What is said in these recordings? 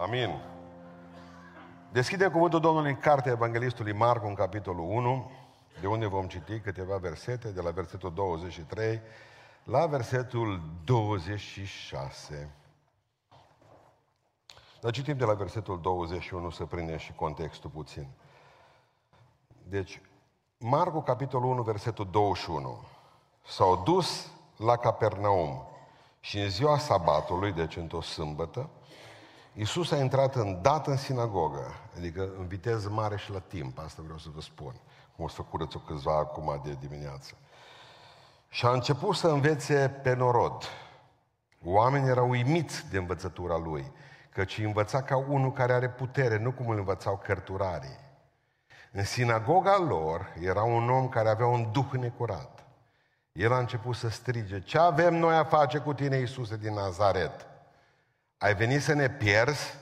Amin. Deschide cuvântul Domnului în cartea Evanghelistului Marcu, în capitolul 1, de unde vom citi câteva versete, de la versetul 23 la versetul 26. Dar citim de la versetul 21 să prindem și contextul puțin. Deci, Marcu, capitolul 1, versetul 21. S-au dus la Capernaum și în ziua sabatului, deci într-o sâmbătă, Iisus a intrat îndată în sinagogă, adică în viteză mare și la timp, asta vreau să vă spun, cum o să curăț-o câțiva acum de dimineață. Și a început să învețe pe norod. Oamenii erau uimiți de învățătura lui, căci învăța ca unul care are putere, nu cum îl învățau cărturarii. În sinagoga lor era un om care avea un duh necurat. El a început să strige, ce avem noi a face cu tine, Iisuse din Nazaret? Ai venit să ne pierzi?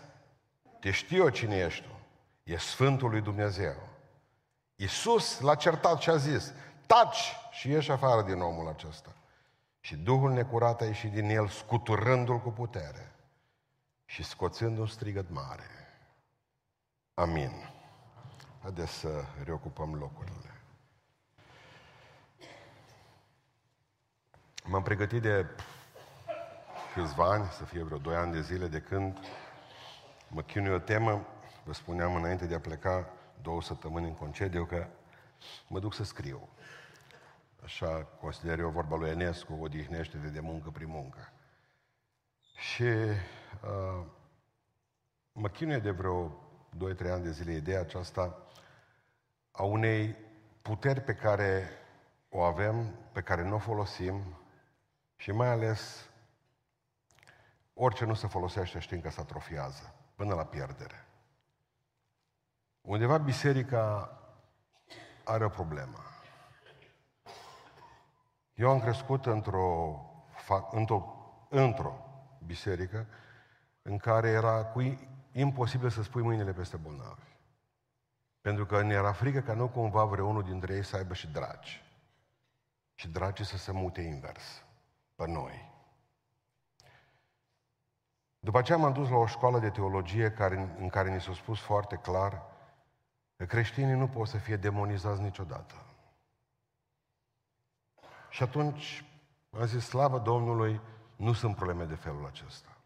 Te știu eu cine ești tu. E Sfântul lui Dumnezeu. Iisus l-a certat și a zis, taci și ieși afară din omul acesta. Și Duhul necurat a ieșit din el, scuturându-l cu putere și scoțând un strigăt mare. Amin. Haideți să reocupăm locurile. M-am pregătit de câțiva ani, să fie vreo 2 ani de zile de când mă chinui o temă, vă spuneam înainte de a pleca două săptămâni în concediu că mă duc să scriu. Așa consider eu vorba lui Enescu, odihnește-te de muncă prin muncă. Și uh, mă chinuie de vreo 2-3 ani de zile ideea aceasta a unei puteri pe care o avem, pe care nu o folosim și mai ales orice nu se folosește știm că se atrofiază până la pierdere. Undeva biserica are o problemă. Eu am crescut într-o, într-o, într-o biserică în care era cu imposibil să spui mâinile peste bolnavi. Pentru că ne era frică ca nu cumva vreunul dintre ei să aibă și dragi. Și dragii să se mute invers, pe noi. După aceea m-am dus la o școală de teologie care, în care ni s-a spus foarte clar că creștinii nu pot să fie demonizați niciodată. Și atunci am zis, slavă Domnului, nu sunt probleme de felul acesta.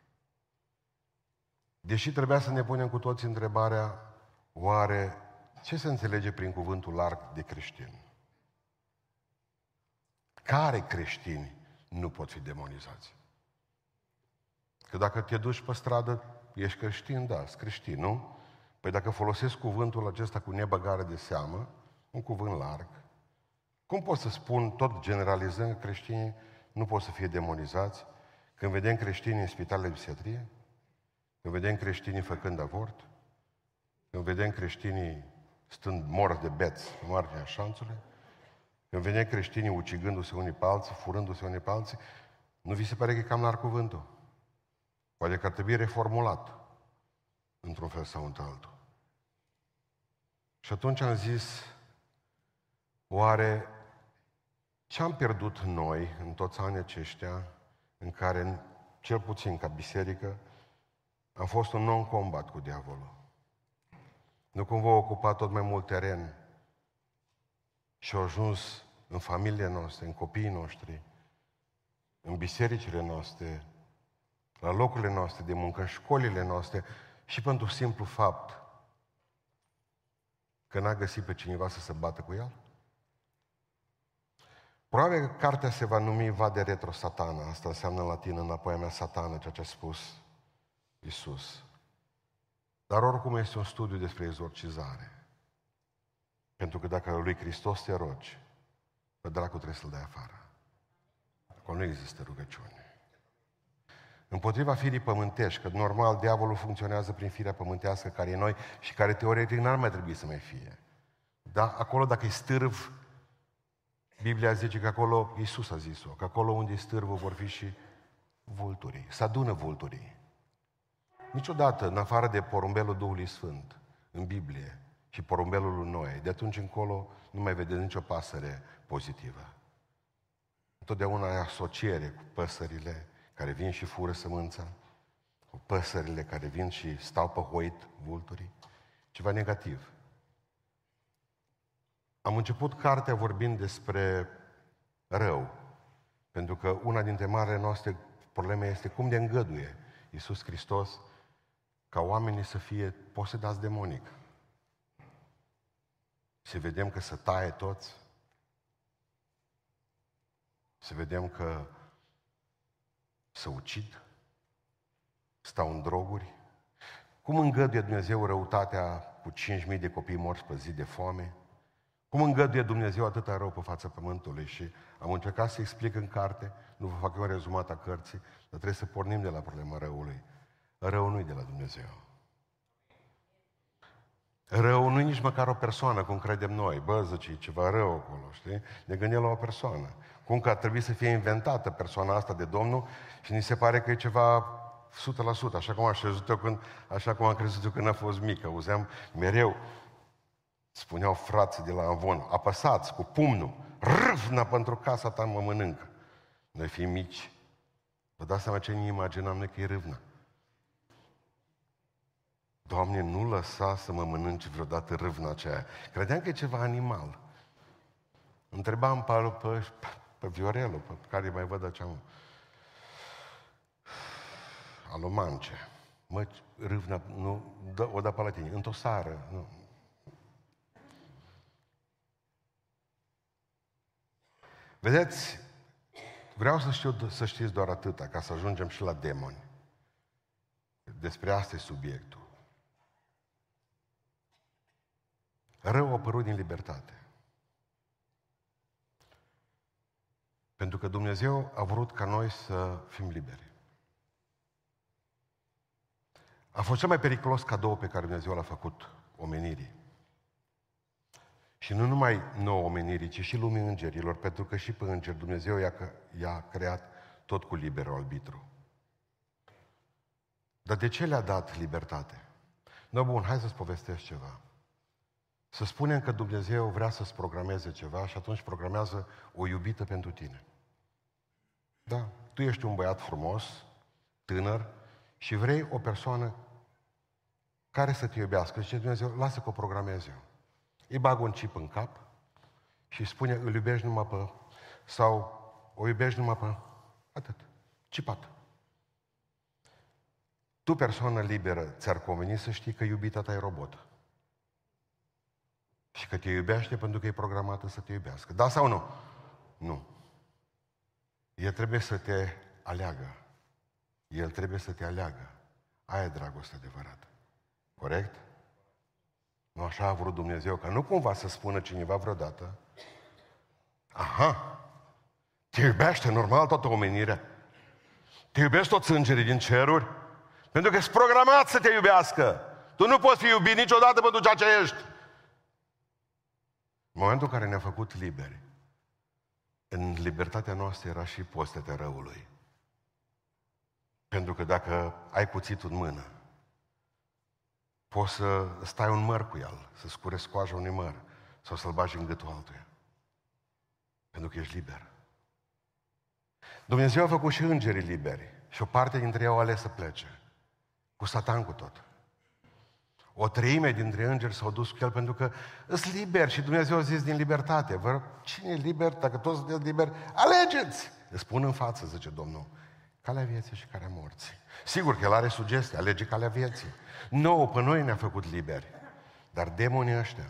Deși trebuia să ne punem cu toți întrebarea, oare ce se înțelege prin cuvântul larg de creștin? Care creștini nu pot fi demonizați? Că dacă te duci pe stradă, ești creștin, da, ești creștin, nu? Păi dacă folosesc cuvântul acesta cu nebăgare de seamă, un cuvânt larg, cum pot să spun, tot generalizând, că creștinii nu pot să fie demonizați? Când vedem creștinii în spitalele de psihiatrie? Când vedem creștinii făcând avort? Când vedem creștinii stând morți de beți în marginea șanțului? Când vedem creștinii ucigându-se unii pe alții, furându-se unii pe alții, nu vi se pare că e cam lar cuvântul? Poate că ar trebui reformulat într-un fel sau într-altul. Și atunci am zis, oare ce am pierdut noi în toți anii aceștia în care, cel puțin ca biserică, am fost un non-combat cu diavolul? Nu cumva a ocupat tot mai mult teren și a ajuns în familiile noastre, în copiii noștri, în bisericile noastre, la locurile noastre de muncă, în școlile noastre și pentru simplu fapt că n-a găsit pe cineva să se bată cu el? Probabil că cartea se va numi Va de retro satana. Asta înseamnă în latină înapoi a mea satană, ceea ce a spus Isus. Dar oricum este un studiu despre exorcizare. Pentru că dacă lui Hristos te rogi, pe dracu trebuie să-l dai afară. Acolo nu există rugăciune. Împotriva firii pământești, că normal diavolul funcționează prin firea pământească care e noi și care teoretic n-ar mai trebui să mai fie. Da? Acolo dacă e stârv, Biblia zice că acolo, Iisus a zis-o, că acolo unde e stârvul vor fi și vulturii. Să adună vulturii. Niciodată, în afară de porumbelul Duhului Sfânt, în Biblie, și porumbelul lui Noe, de atunci încolo nu mai vedeți nicio pasăre pozitivă. Întotdeauna ai asociere cu păsările care vin și fură sămânța. cu păsările care vin și stau pe hoit, vulturii, ceva negativ. Am început cartea vorbind despre rău, pentru că una dintre marile noastre probleme este cum de îngăduie Iisus Hristos ca oamenii să fie posedați demonic. Să vedem că se taie toți, să vedem că să ucid, stau în droguri. Cum îngăduie Dumnezeu răutatea cu 5.000 de copii morți pe zi de foame? Cum îngăduie Dumnezeu atâta rău pe fața pământului? Și am încercat să explic în carte, nu vă fac eu un rezumat a cărții, dar trebuie să pornim de la problema răului. Rău nu de la Dumnezeu. Rău nu e nici măcar o persoană, cum credem noi. Bă, zice, ceva rău acolo, știi? Ne gândim la o persoană. Cum că ar trebui să fie inventată persoana asta de Domnul și ni se pare că e ceva 100%, așa cum, am crezut eu când, așa cum am crezut eu când a fost mic. Auzeam mereu, spuneau frații de la Avon, apăsați cu pumnul, râvna pentru casa ta mă mănâncă. Noi fim mici. Vă dați seama ce ne imaginam noi că e râvna. Doamne, nu lăsa să mă mănânci vreodată râvna aceea. Credeam că e ceva animal. Întrebam pe, pe, pe Viorelu, pe care mai văd acea alomance. Mă, râvna, nu, dă, o da pe la tine, într-o sară. Nu. Vedeți, vreau să știu, să știți doar atâta, ca să ajungem și la demoni. Despre asta e subiectul. Rău a apărut din libertate. Pentru că Dumnezeu a vrut ca noi să fim liberi. A fost cel mai periculos cadou pe care Dumnezeu l-a făcut omenirii. Și nu numai nouă omenirii, ci și lumii îngerilor, pentru că și pe îngeri Dumnezeu i-a, i-a creat tot cu liber arbitru. Dar de ce le-a dat libertate? No, bun, hai să-ți povestesc ceva. Să spunem că Dumnezeu vrea să-ți programeze ceva și atunci programează o iubită pentru tine. Da, tu ești un băiat frumos, tânăr, și vrei o persoană care să te iubească. Zice Dumnezeu, lasă că o programez eu. Îi bag un chip în cap și îi spune, îl iubești numai pe... Sau o iubești numai pe... Atât. Cipat. Tu, persoană liberă, ți-ar conveni să știi că iubita ta e robot. Și că te iubește pentru că e programată să te iubească. Da sau nu? Nu. El trebuie să te aleagă. El trebuie să te aleagă. Aia e dragoste adevărată. Corect? Nu așa a vrut Dumnezeu, ca nu cumva să spună cineva vreodată, aha, te iubește normal toată omenirea. Te iubesc toți îngerii din ceruri, pentru că ești programat să te iubească. Tu nu poți fi iubit niciodată pentru ceea ce ești. În momentul în care ne-a făcut liberi, în libertatea noastră era și postete răului. Pentru că dacă ai cuțitul în mână, poți să stai un măr cu el, să scure scoaja unui măr sau să-l bagi în gâtul altuia. Pentru că ești liber. Dumnezeu a făcut și îngerii liberi și o parte dintre ei au ales să plece. Cu satan cu tot. O treime dintre îngeri s-au dus cu el pentru că sunt liber și Dumnezeu a zis din libertate. Vă, cine e liber? Dacă toți sunteți liberi, alegeți! Îți spun în față, zice Domnul, calea vieții și calea morții. Sigur că El are sugestii, alege calea vieții. Nouă, pe noi ne-a făcut liberi. Dar demonii ăștia,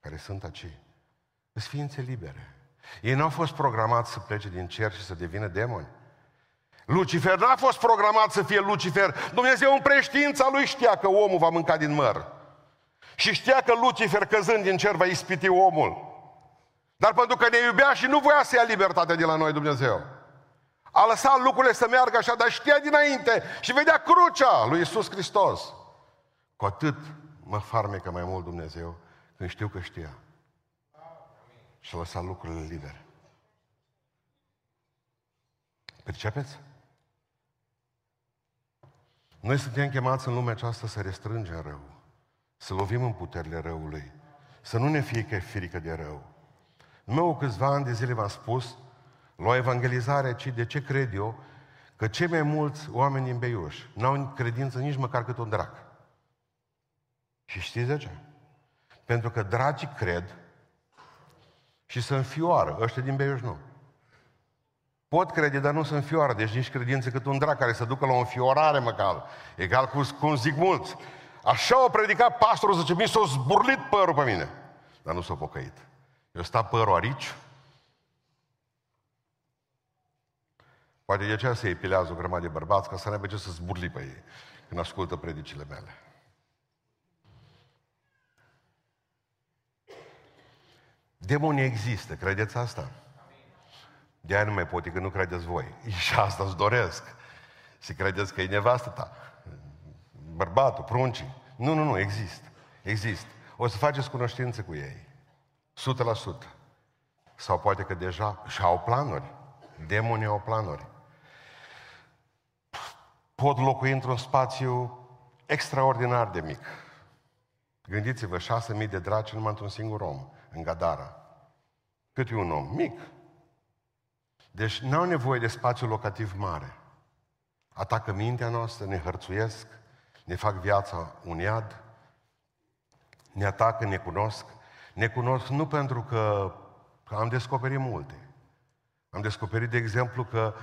care sunt acei, sunt ființe libere. Ei nu au fost programați să plece din cer și să devină demoni. Lucifer n-a fost programat să fie Lucifer. Dumnezeu în preștiința lui știa că omul va mânca din măr. Și știa că Lucifer căzând din cer va ispiti omul. Dar pentru că ne iubea și nu voia să ia libertatea de la noi Dumnezeu. A lăsat lucrurile să meargă așa, dar știa dinainte și vedea crucea lui Isus Hristos. Cu atât mă farmecă mai mult Dumnezeu când știu că știa. Și a lăsat lucrurile libere. Percepeți? Noi suntem chemați în lumea aceasta să restrângem rău, să lovim în puterile răului, să nu ne fie că frică de rău. În meu câțiva ani de zile v-am spus, la o evangelizare, ci de ce cred eu că cei mai mulți oameni din Beiuș n-au credință nici măcar cât un drac. Și știți de ce? Pentru că dragii cred și să înfioară. Ăștia din Beiuș nu. Pot crede, dar nu sunt fioară, deci nici credință cât un drac care să ducă la o înfiorare măcar. Egal cu, cum zic mulți. Așa o predicat pastorul, zice, mi s-a zburlit părul pe mine. Dar nu s-a pocăit. Eu sta părul arici. Poate de aceea se epilează o grămadă de bărbați ca să nu aibă ce să zburli pe ei când ascultă predicile mele. Demonii există, credeți asta? De aia nu mai pot, că nu credeți voi. Și asta îți doresc. Și credeți că e nevastă ta, bărbatul, pruncii. Nu, nu, nu, există. Există. O să faceți cunoștință cu ei. 100%. Sau poate că deja și au planuri. Demonii au planuri. Pot locui într-un spațiu extraordinar de mic. Gândiți-vă, șase mii de draci numai într-un singur om, în Gadara. Cât e un om? Mic. Deci n-au nevoie de spațiu locativ mare. Atacă mintea noastră, ne hărțuiesc, ne fac viața un iad, ne atacă, ne cunosc. Ne cunosc nu pentru că, că am descoperit multe. Am descoperit, de exemplu, că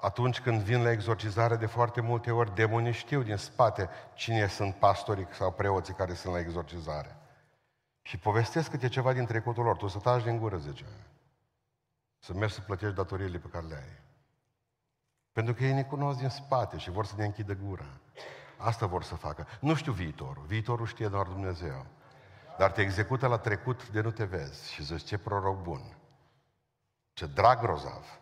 atunci când vin la exorcizare, de foarte multe ori, demonii știu din spate cine sunt pastorii sau preoții care sunt la exorcizare. Și povestesc câte ceva din trecutul lor. Tu să taci din gură, zice. Să mergi să plătești datoriile pe care le ai. Pentru că ei ne cunosc din spate și vor să ne închidă gura. Asta vor să facă. Nu știu viitorul. Viitorul știe doar Dumnezeu. Dar te execută la trecut de nu te vezi. Și zici, ce proroc bun. Ce drag grozav.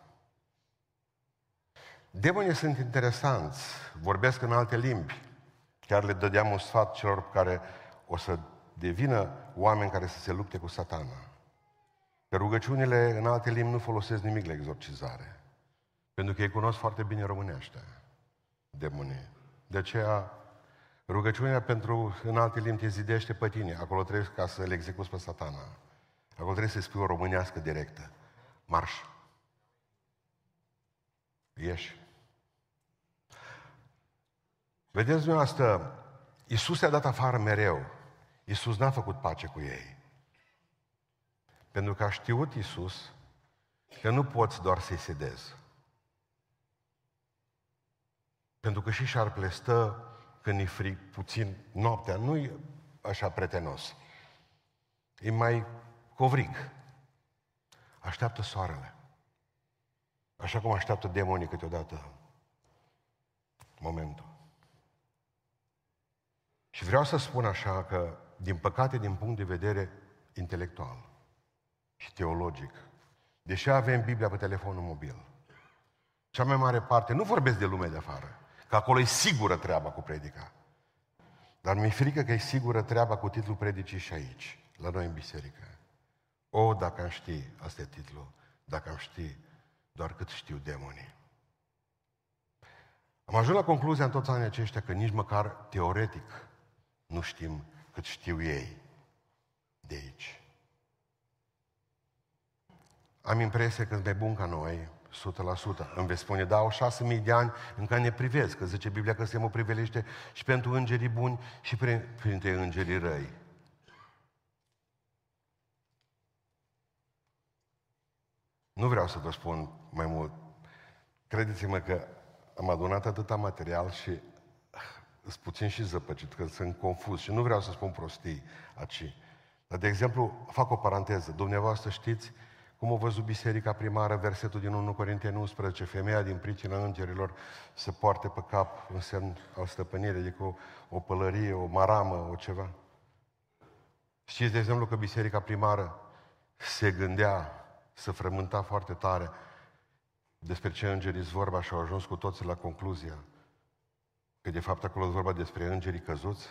Demonii sunt interesanți. Vorbesc în alte limbi. Chiar le dădeam un sfat celor care o să devină oameni care să se lupte cu satana. Că rugăciunile în alte limbi nu folosesc nimic la exorcizare. Pentru că ei cunosc foarte bine românește, demonii. De aceea, rugăciunea pentru în alte limbi te zidește pe tine. Acolo trebuie ca să le execuți pe satana. Acolo trebuie să spui o românească directă. Marș. Ieși. Vedeți dumneavoastră, Iisus i-a dat afară mereu. Iisus n-a făcut pace cu ei. Pentru că a știut Iisus că nu poți doar să-i sedezi. Pentru că și șarpele stă când e frig puțin noaptea, nu e așa pretenos. E mai covrig. Așteaptă soarele. Așa cum așteaptă demonii câteodată momentul. Și vreau să spun așa că, din păcate, din punct de vedere intelectual, și teologic. Deși avem Biblia pe telefonul mobil. Cea mai mare parte, nu vorbesc de lume de afară, că acolo e sigură treaba cu predica. Dar mi-e frică că e sigură treaba cu titlul predicii și aici, la noi în biserică. O, dacă am ști, asta e titlul, dacă am ști doar cât știu demonii. Am ajuns la concluzia în toți anii aceștia că nici măcar teoretic nu știm cât știu ei de aici. Am impresia că mai bun ca noi, 100%. Îmi veți spune, da, au șase mii de ani în care ne privesc, că zice Biblia că se mă privelește și pentru îngerii buni și printre îngerii răi. Nu vreau să vă spun mai mult. Credeți-mă că am adunat atâta material și sunt puțin și zăpăcit, că sunt confuz și nu vreau să spun prostii aici. Dar, de exemplu, fac o paranteză. Dumneavoastră știți cum a văzut biserica primară, versetul din 1 Corinteni 11, femeia din pricina îngerilor se poarte pe cap în semn al stăpânirii, adică o, o pălărie, o maramă, o ceva. Știți, de exemplu, că biserica primară se gândea să frământa foarte tare despre ce îngeri vorba și au ajuns cu toții la concluzia că de fapt acolo e vorba despre îngerii căzuți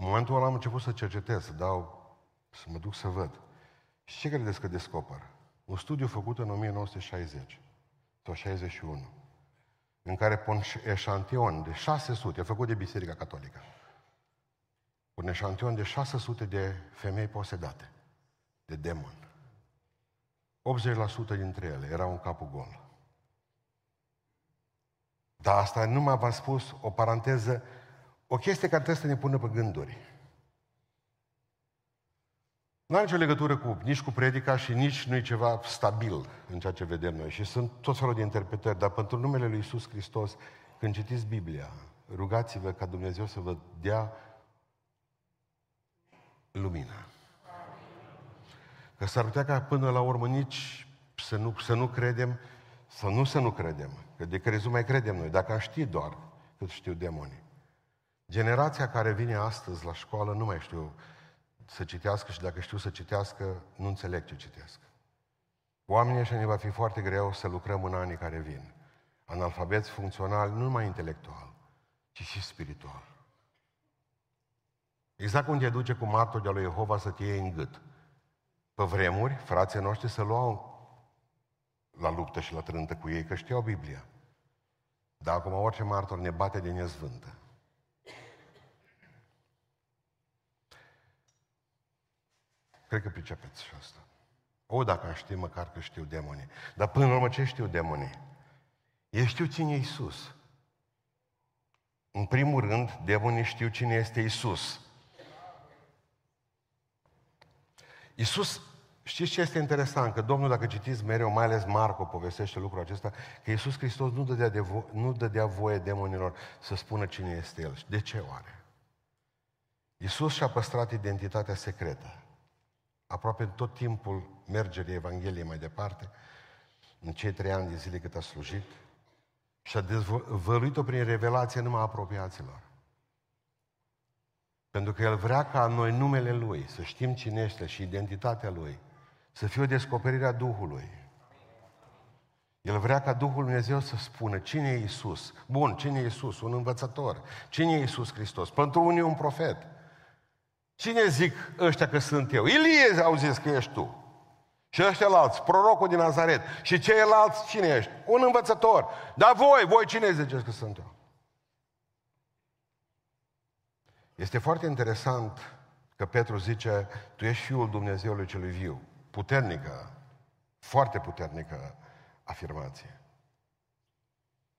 În momentul ăla am început să cercetez, să dau, să mă duc să văd. Și ce credeți că descoper? Un studiu făcut în 1960 sau 61, în care pe un eșantion de 600, făcut de Biserica Catolică, un eșantion de 600 de femei posedate, de demon. 80% dintre ele erau în capul gol. Dar asta nu m-a v-am spus o paranteză, o chestie care trebuie să ne pună pe gânduri. Nu are nicio legătură cu, nici cu predica și nici nu e ceva stabil în ceea ce vedem noi. Și sunt tot felul de interpretări, dar pentru numele Lui Isus Hristos, când citiți Biblia, rugați-vă ca Dumnezeu să vă dea lumină. Că s-ar putea ca până la urmă nici să nu, să nu credem, să nu să nu credem. Că de crezut mai credem noi, dacă am ști doar cât știu demonii. Generația care vine astăzi la școală nu mai știu să citească și dacă știu să citească, nu înțeleg ce citesc. Oamenii ăștia ne va fi foarte greu să lucrăm în anii care vin. Analfabeți funcțional, nu numai intelectual, ci și spiritual. Exact cum te duce cu martul de lui Jehova să te iei în gât. Pe vremuri, frații noștri să luau la luptă și la trântă cu ei, că știau Biblia. Dar acum orice martor ne bate de nezvântă. Cred că pricepeți și asta. O, dacă am ști măcar că știu demonii. Dar până la urmă ce știu demonii? Ei știu cine e Isus. În primul rând, demonii știu cine este Isus. Isus, știți ce este interesant? Că Domnul, dacă citiți mereu, mai ales Marco povestește lucrul acesta, că Isus Hristos nu dădea, de vo- nu dădea voie demonilor să spună cine este El. De ce oare? Isus și-a păstrat identitatea secretă aproape tot timpul mergerii Evangheliei mai departe, în cei trei ani de zile cât a slujit, și a dezvăluit-o prin revelație numai apropiaților. Pentru că El vrea ca noi numele Lui, să știm cine este și identitatea Lui, să fie o descoperire a Duhului. El vrea ca Duhul Dumnezeu să spună cine e Isus. Bun, cine e Isus? Un învățător. Cine e Isus Hristos? Pentru unii un profet. Cine zic ăștia că sunt eu? Ilie au zis că ești tu. Și ăștia alți, prorocul din Nazaret. Și ceilalți, cine ești? Un învățător. Dar voi, voi cine ziceți că sunt eu? Este foarte interesant că Petru zice, tu ești Fiul Dumnezeului celui viu. Puternică, foarte puternică afirmație.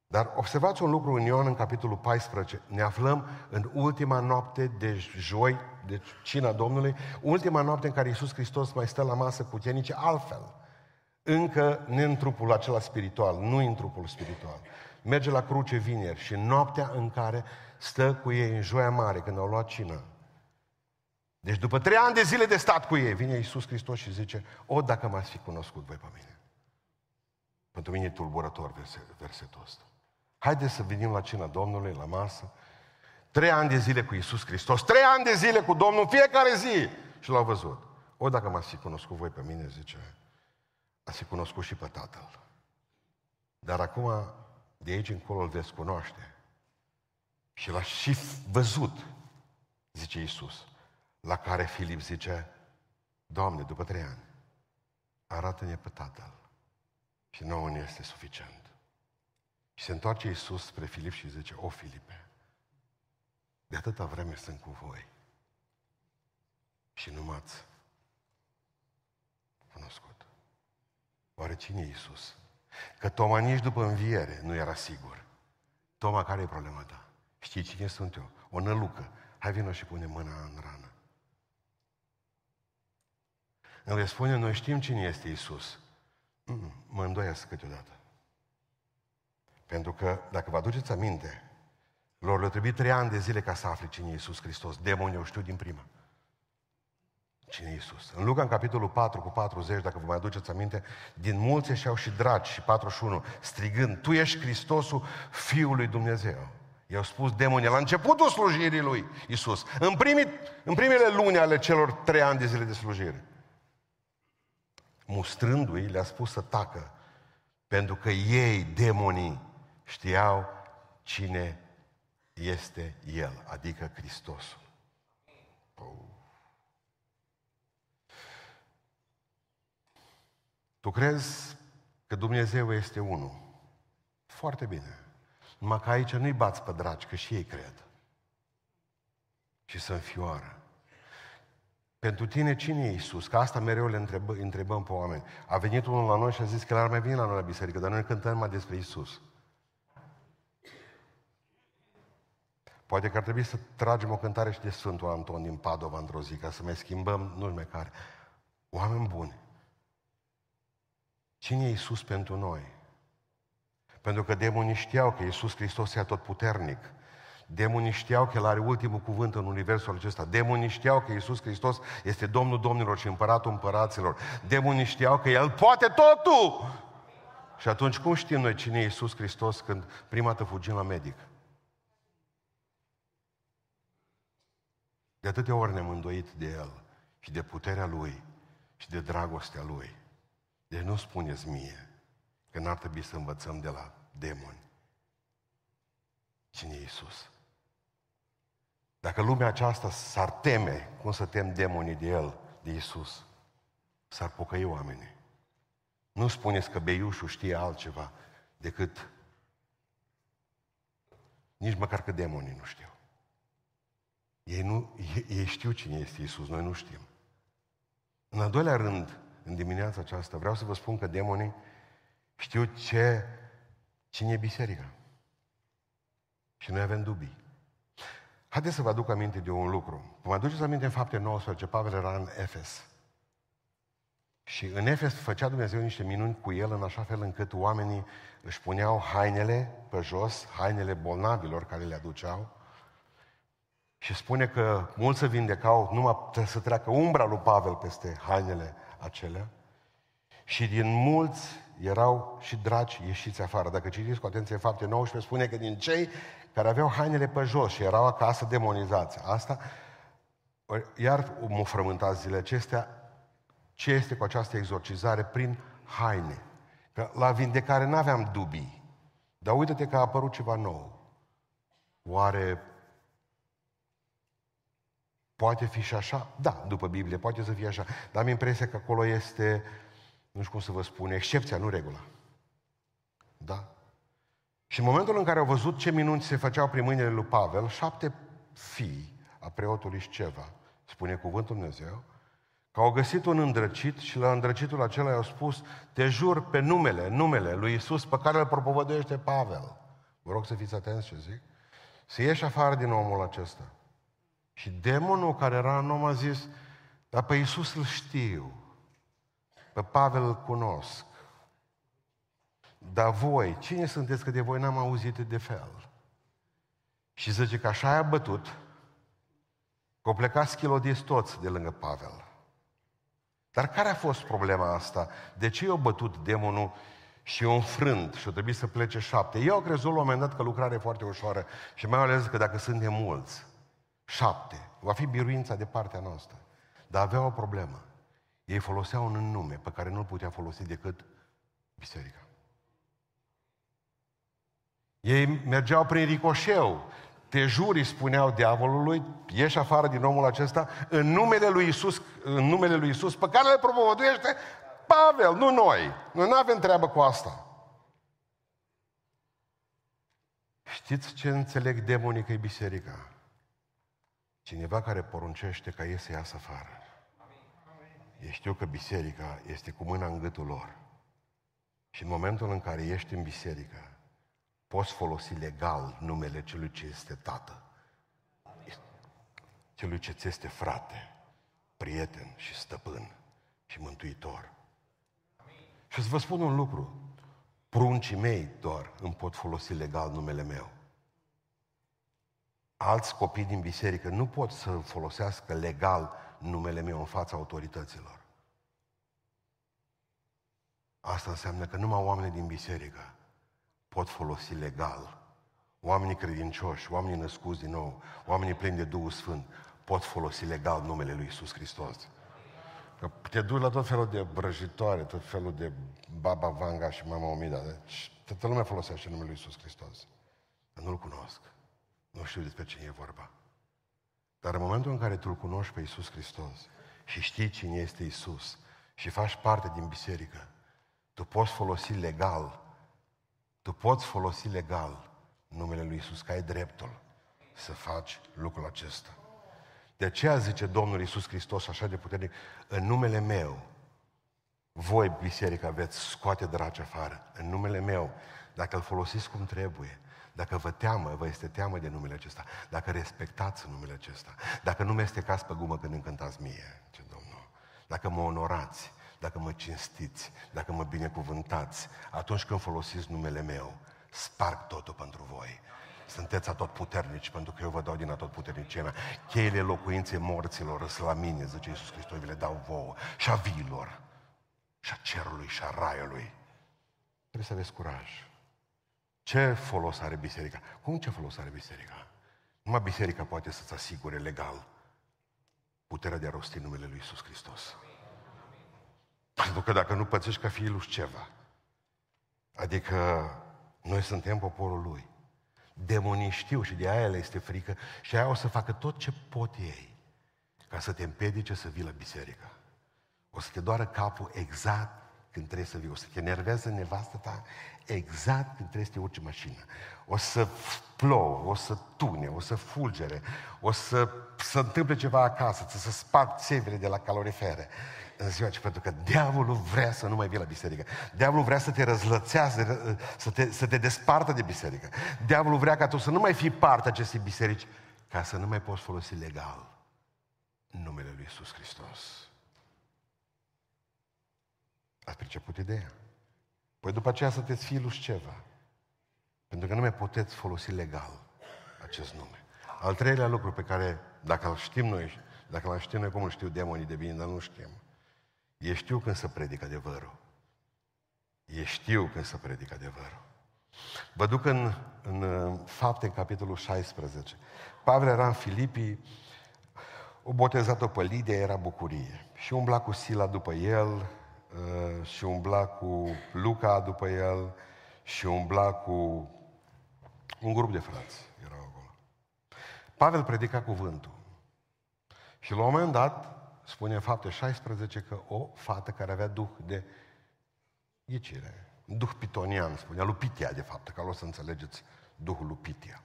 Dar observați un lucru în Ioan, în capitolul 14. Ne aflăm în ultima noapte de joi, de cina Domnului, ultima noapte în care Iisus Hristos mai stă la masă cu ucenicii altfel. Încă ne în trupul acela spiritual, nu în trupul spiritual. Merge la cruce vineri și noaptea în care stă cu ei în joia mare, când au luat cină. Deci după trei ani de zile de stat cu ei, vine Iisus Hristos și zice, o, dacă m-ați fi cunoscut voi pe mine. Pentru mine e tulburător versetul ăsta. Haideți să venim la cina Domnului, la masă. Trei ani de zile cu Isus Hristos, trei ani de zile cu Domnul, fiecare zi. Și l-au văzut. O, dacă m-ați fi cunoscut voi pe mine, zice, ați fi cunoscut și pe Tatăl. Dar acum, de aici încolo îl veți cunoaște. Și l-a și văzut, zice Isus. La care Filip zice, Doamne, după trei ani, arată-ne pe Tatăl. Și nouă ne este suficient. Și se întoarce Iisus spre Filip și zice, o Filipe, de atâta vreme sunt cu voi și nu m-ați cunoscut. Oare cine e Iisus? Că Toma nici după înviere nu era sigur. Toma, care e problema ta? Știi cine sunt eu? O nălucă. Hai vină și pune mâna în rană. Îmi spune, noi știm cine este Iisus. Mm, mă îndoiesc câteodată. Pentru că, dacă vă aduceți aminte, lor le trebuie trei ani de zile ca să afle cine e Iisus Hristos. Demonii o știu din prima. Cine e Iisus? În Luca, în capitolul 4 cu 40, dacă vă mai aduceți aminte, din mulți și-au și dragi și 41, strigând, Tu ești Hristosul Fiului Dumnezeu. I-au spus demonii la începutul slujirii lui Iisus, în, primii, în primele luni ale celor trei ani de zile de slujire. Mustrându-i, le-a spus să tacă, pentru că ei, demonii, știau cine este El, adică Hristosul. Tu crezi că Dumnezeu este unul? Foarte bine. Numai că aici nu-i bați pe dragi, că și ei cred. Și să înfioară. Pentru tine cine e Iisus? Că asta mereu le întrebă, întrebăm pe oameni. A venit unul la noi și a zis că el ar mai veni la noi la biserică, dar noi cântăm mai despre Iisus. Poate că ar trebui să tragem o cântare și de Sfântul Anton din Padova într-o zi, ca să mai schimbăm, nu știu mai care. Oameni buni. Cine e Iisus pentru noi? Pentru că demonii știau că Iisus Hristos e tot puternic. Demonii știau că El are ultimul cuvânt în universul acesta. Demonii știau că Iisus Hristos este Domnul Domnilor și Împăratul Împăraților. Demonii știau că El poate totul! Și atunci cum știm noi cine e Iisus Hristos când prima dată fugim la medic? De atâtea ori ne-am îndoit de El și de puterea Lui și de dragostea Lui. Deci nu spuneți mie că n-ar trebui să învățăm de la demoni. Cine e Iisus? Dacă lumea aceasta s-ar teme, cum să tem demonii de El, de Iisus, s-ar pocăi oamenii. Nu spuneți că beiușul știe altceva decât nici măcar că demonii nu știu. Ei, nu, ei, ei știu cine este Isus, noi nu știm. În al doilea rând, în dimineața aceasta, vreau să vă spun că demonii știu ce, cine e biserica. Și noi avem dubii. Haideți să vă aduc aminte de un lucru. Vă aduceți aminte în fapte 19, Pavel era în Efes. Și în Efes făcea Dumnezeu niște minuni cu el în așa fel încât oamenii își puneau hainele pe jos, hainele bolnavilor care le aduceau, și spune că mulți se vindecau, numai trebuie să treacă umbra lui Pavel peste hainele acelea. Și din mulți erau și dragi ieșiți afară. Dacă citiți cu atenție fapte 19, spune că din cei care aveau hainele pe jos și erau acasă demonizați. Asta, iar mă frământați zilele acestea, ce este cu această exorcizare prin haine. Că la vindecare nu aveam dubii. Dar uite-te că a apărut ceva nou. Oare Poate fi și așa? Da, după Biblie, poate să fie așa. Dar am impresia că acolo este, nu știu cum să vă spun, excepția, nu regula. Da? Și în momentul în care au văzut ce minuni se făceau prin mâinile lui Pavel, șapte fii a preotului Sceva, spune cuvântul Dumnezeu, că au găsit un îndrăcit și la îndrăcitul acela i-au spus, te jur pe numele, numele lui Isus pe care îl propovăduiește Pavel. Vă rog să fiți atenți ce zic. Să ieși afară din omul acesta. Și demonul care era în om a zis, dar pe Iisus îl știu, pe Pavel îl cunosc. Dar voi, cine sunteți că de voi n-am auzit de fel? Și zice că așa a bătut, că au plecat schilodiți toți de lângă Pavel. Dar care a fost problema asta? De ce i-a bătut demonul și i-a înfrânt și a trebuit să plece șapte? Eu au crezut la un moment dat că lucrarea e foarte ușoară și mai ales că dacă suntem mulți, șapte. Va fi biruința de partea noastră. Dar avea o problemă. Ei foloseau un nume pe care nu-l putea folosi decât biserica. Ei mergeau prin ricoșeu. Te juri, spuneau diavolului, ieși afară din omul acesta în numele lui Isus, în numele lui Isus, pe care le propovăduiește Pavel, nu noi. Noi nu avem treabă cu asta. Știți ce înțeleg demonii că e biserica? Cineva care poruncește ca ei să iasă afară. Ei știu că biserica este cu mâna în gâtul lor. Și în momentul în care ești în biserică, poți folosi legal numele celui ce este tată, celui ce ți este frate, prieten și stăpân și mântuitor. Și să vă spun un lucru, pruncii mei doar îmi pot folosi legal numele meu alți copii din biserică nu pot să folosească legal numele meu în fața autorităților. Asta înseamnă că numai oamenii din biserică pot folosi legal. Oamenii credincioși, oamenii născuți din nou, oamenii plini de Duhul Sfânt, pot folosi legal numele lui Isus Hristos. Că te duci la tot felul de brăjitoare, tot felul de Baba Vanga și Mama Omida. Deci, toată lumea folosește numele lui Isus Hristos. Dar nu-L cunosc. Nu știu despre cine e vorba. Dar în momentul în care tu îl cunoști pe Iisus Hristos și știi cine este Iisus și faci parte din biserică, tu poți folosi legal, tu poți folosi legal numele lui Iisus, că ai dreptul să faci lucrul acesta. De aceea zice Domnul Iisus Hristos așa de puternic, în numele meu, voi, biserica, veți scoate draci afară, în numele meu, dacă îl folosiți cum trebuie, dacă vă teamă, vă este teamă de numele acesta, dacă respectați numele acesta, dacă nu mestecați pe gumă când încântați mie, ce Domnul, dacă mă onorați, dacă mă cinstiți, dacă mă binecuvântați, atunci când folosiți numele meu, sparg totul pentru voi. Sunteți atotputernici, pentru că eu vă dau din atotputernicia mea. Cheile locuinței morților sunt la mine, zice Iisus Hristos, vi le dau vouă. Și a viilor, și a cerului, și a raiului. Trebuie să aveți curaj. Ce folos are biserica? Cum ce folos are biserica? Numai biserica poate să-ți asigure legal puterea de a rosti numele Lui Iisus Hristos. Pentru că dacă nu pățești ca fiul lui ceva, adică noi suntem poporul Lui, demonii știu și de aia le este frică și aia o să facă tot ce pot ei ca să te împiedice să vii la biserică. O să te doară capul exact când trebuie să vii. O să te enerveze nevastă ta exact când trebuie să te urci mașină. O să plouă, o să tune, o să fulgere, o să se întâmple ceva acasă, să se sparg țevile de la calorifere în ziua ce pentru că diavolul vrea să nu mai vii la biserică. Diavolul vrea să te răzlățească, să te, să te despartă de biserică. Diavolul vrea ca tu să nu mai fii parte acestei biserici, ca să nu mai poți folosi legal numele Lui Iisus Hristos. Ați priceput ideea? Păi după aceea să te fii ceva. Pentru că nu mai puteți folosi legal acest nume. Al treilea lucru pe care, dacă îl știm noi, dacă îl știm noi cum îl știu demonii de bine, dar nu știm. E știu când să predică adevărul. E știu când să predică adevărul. Vă duc în, în fapte, în capitolul 16. Pavel era în Filipii, o botezat-o pe Lidia, era bucurie. Și umbla cu Sila după el, uh, și umbla cu Luca după el, și umbla cu un grup de frați. Erau acolo. Pavel predica cuvântul. Și la un moment dat, spune în fapte 16 că o fată care avea duh de ghicire, duh pitonian, spunea Lupitia, de fapt, ca o să înțelegeți duhul Lupitia.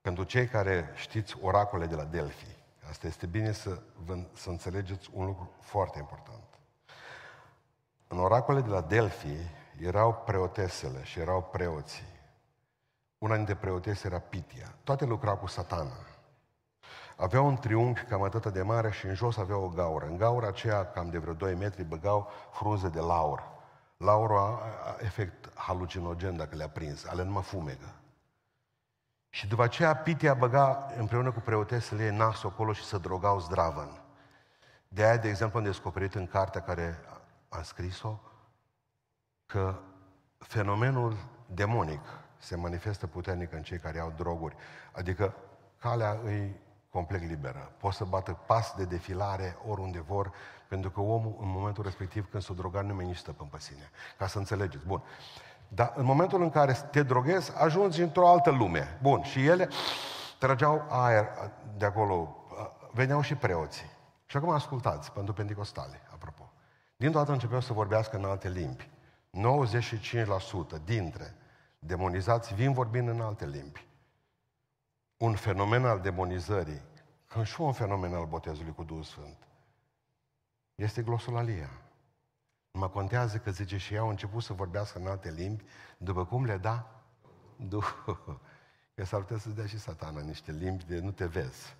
Pentru cei care știți oracole de la Delphi, asta este bine să, vă, să înțelegeți un lucru foarte important. În oracole de la Delphi erau preotesele și erau preoții. Una dintre preotese era Pitia. Toate lucrau cu satana. Avea un triunghi cam atât de mare și în jos avea o gaură. În gaura aceea, cam de vreo 2 metri, băgau frunze de laur. Laurul a efect halucinogen dacă le-a prins, ale numai fumegă. Și după aceea Pitia băga împreună cu preotesele ei nasul acolo și să drogau zdravăn. De aia, de exemplu, am descoperit în cartea care am scris-o că fenomenul demonic se manifestă puternic în cei care au droguri. Adică calea îi complet liberă. Pot să bată pas de defilare oriunde vor, pentru că omul, în momentul respectiv, când s-o droga, nu mai stăpân pe sine. Ca să înțelegeți. Bun. Dar în momentul în care te droghezi, ajungi într-o altă lume. Bun. Și ele trăgeau aer de acolo. Veneau și preoții. Și acum ascultați, pentru pentecostale, apropo. Din toată începeau să vorbească în alte limbi. 95% dintre demonizați vin vorbind în alte limbi un fenomen al demonizării, când și un fenomen al botezului cu Duhul Sfânt, este glosolalia. Mă contează că zice și ei au început să vorbească în alte limbi, după cum le da Duhul. Că s-ar putea să-ți dea și satana niște limbi de nu te vezi.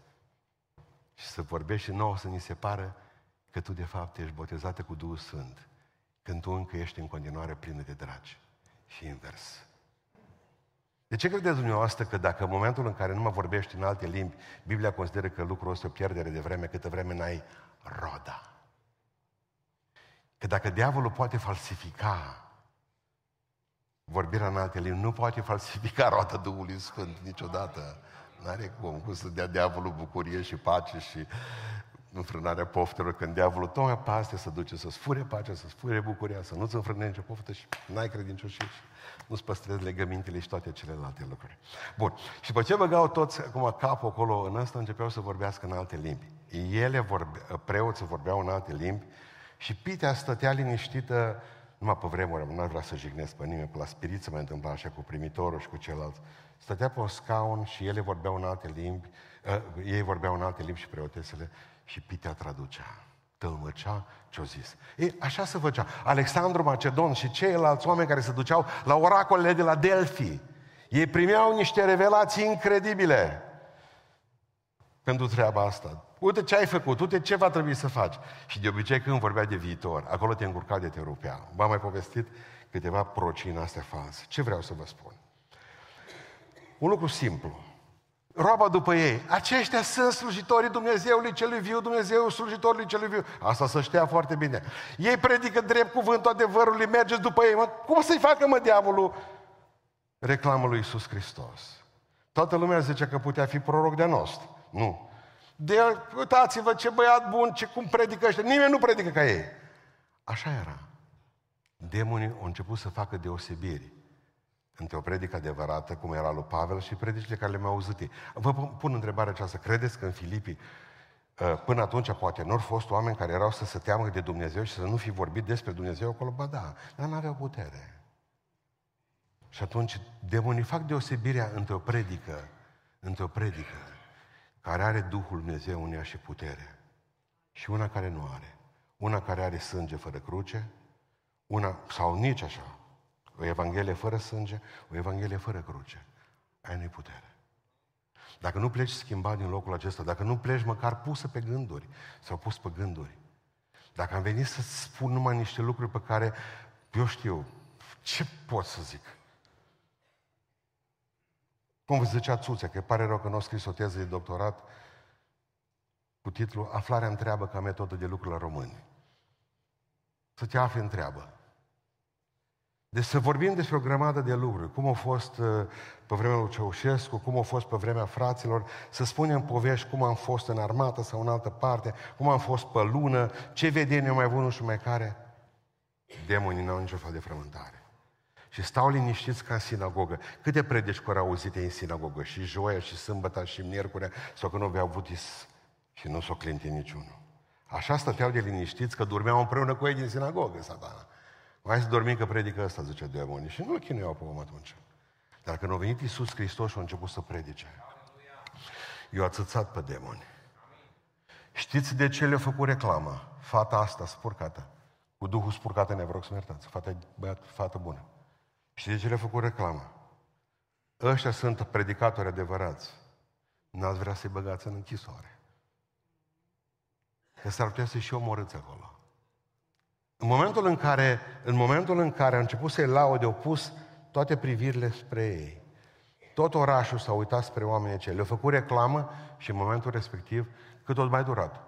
Și să vorbești și nouă să ni se pară că tu de fapt ești botezată cu Duhul Sfânt, când tu încă ești în continuare plină de dragi. Și invers. De ce credeți dumneavoastră că dacă în momentul în care nu mă vorbești în alte limbi, Biblia consideră că lucrul ăsta e o pierdere de vreme câtă vreme n-ai roda? Că dacă diavolul poate falsifica vorbirea în alte limbi, nu poate falsifica roada Duhului Sfânt niciodată. N-are cum, cum să dea diavolul bucurie și pace și înfrânarea poftelor, când diavolul tocmai pe astea să duce să-ți fure pacea, să-ți fure bucuria, să nu-ți înfrâne nicio poftă și n-ai credincioșie nu-ți păstrezi legămintele și toate celelalte lucruri. Bun. Și după ce băgau toți acum capul acolo în ăsta, începeau să vorbească în alte limbi. Ele, vorbe, preoții vorbeau în alte limbi și Pitea stătea liniștită, numai pe vremuri, nu vrea să jignesc pe nimeni, pe la spirit se mai întâmpla așa cu primitorul și cu celălalt. Stătea pe un scaun și ele vorbeau în alte limbi, uh, ei vorbeau în alte limbi și preotesele și Pitea traducea tălmăcea ce-o zis. E, așa se făcea. Alexandru Macedon și ceilalți oameni care se duceau la oracolele de la Delphi, ei primeau niște revelații incredibile pentru treaba asta. Uite ce ai făcut, uite ce va trebui să faci. Și de obicei când vorbea de viitor, acolo te încurca de te rupea. V-am mai povestit câteva procii astea false. Ce vreau să vă spun? Un lucru simplu roaba după ei. Aceștia sunt slujitorii Dumnezeului celui viu, Dumnezeu slujitorului celui viu. Asta să știa foarte bine. Ei predică drept cuvântul adevărului, mergeți după ei. Mă, cum să-i facă, mă, diavolul reclamă lui Iisus Hristos? Toată lumea zice că putea fi proroc de nostru. Nu. De, uitați-vă ce băiat bun, ce cum predică ăștia. Nimeni nu predică ca ei. Așa era. Demonii au început să facă deosebiri între o predică adevărată, cum era lui Pavel, și predicile care le-am auzit ei. Vă pun întrebarea aceasta. Credeți că în Filipii, ă, până atunci, poate, nu au fost oameni care erau să se teamă de Dumnezeu și să nu fi vorbit despre Dumnezeu acolo? Ba da, dar nu aveau putere. Și atunci demonii fac deosebirea între o predică, între o predică care are Duhul Dumnezeu în ea și putere și una care nu are. Una care are sânge fără cruce, una, sau nici așa, o Evanghelie fără sânge, o Evanghelie fără cruce. Aia nu-i putere. Dacă nu pleci schimbat din locul acesta, dacă nu pleci măcar pusă pe gânduri, sau pus pe gânduri, dacă am venit să spun numai niște lucruri pe care, eu știu, ce pot să zic? Cum vă zicea Țuțea, că pare rău că nu a scris o teză de doctorat cu titlul Aflarea întreabă ca metodă de lucru la români. Să te afli întreabă. Deci să vorbim despre o grămadă de lucruri, cum au fost uh, pe vremea lui Ceaușescu, cum au fost pe vremea fraților, să spunem povești cum am fost în armată sau în altă parte, cum am fost pe lună, ce vedeni au mai avut nu știu mai care. Demonii n-au nicio fel de frământare. Și stau liniștiți ca în sinagogă. Câte predici au auzite în sinagogă? Și joia, și sâmbătă, și miercurea, sau că nu aveau avut și nu s-o clinti niciunul. Așa stăteau de liniștiți că dormeau împreună cu ei din sinagogă, satana. Hai să dormim că predică asta, zice demonii. Și nu-l chinuiau pe om atunci. Dar când a venit Iisus Hristos și a început să predice, i-a țățat pe demoni. Știți de ce le-a făcut reclamă? Fata asta spurcată. Cu Duhul spurcată ne rog să mă iertați. Fata, băiat, fată bună. Știți de ce le-a făcut reclamă? Ăștia sunt predicatori adevărați. N-ați vrea să-i băgați în închisoare. Că s-ar putea să și omorâți acolo. În momentul în care, în momentul în care a început să-i laude, au pus toate privirile spre ei. Tot orașul s-a uitat spre oamenii aceia. Le-au făcut reclamă și în momentul respectiv, cât o mai durat?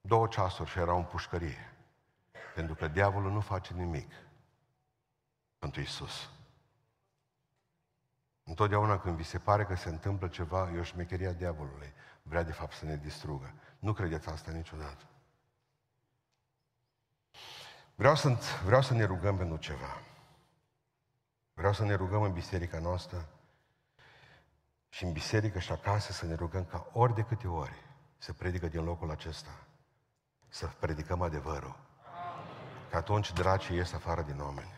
Două ceasuri și erau în pușcărie. Pentru că diavolul nu face nimic pentru Isus. Întotdeauna când vi se pare că se întâmplă ceva, e o șmecheria diavolului. Vrea de fapt să ne distrugă. Nu credeți asta niciodată. Vreau să, vreau să ne rugăm pentru ceva. Vreau să ne rugăm în biserica noastră și în biserică și acasă să ne rugăm ca ori de câte ori să predică din locul acesta, să predicăm adevărul. Că atunci dracii ies afară din oameni.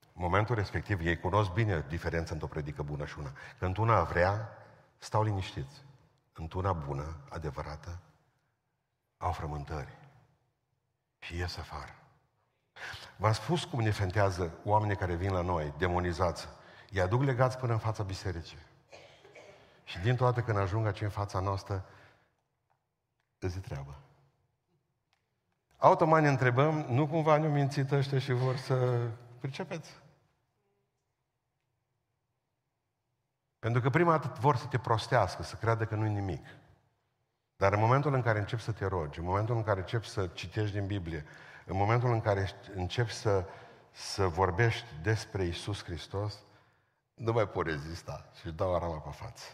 În momentul respectiv, ei cunosc bine diferența între o predică bună și una. Când una vrea, stau liniștiți. Într-una bună, adevărată, au frământări și ies afară. V-am spus cum ne fentează oamenii care vin la noi, demonizați. Îi aduc legați până în fața bisericii. Și din toate când ajung aici în fața noastră, îți treabă. Automat ne întrebăm, nu cumva ne-au mințit ăștia și vor să... Pricepeți? Pentru că prima dată vor să te prostească, să creadă că nu-i nimic. Dar în momentul în care începi să te rogi, în momentul în care începi să citești din Biblie, în momentul în care începi să, să vorbești despre Isus Hristos, nu mai pot rezista și își dau arama pe față.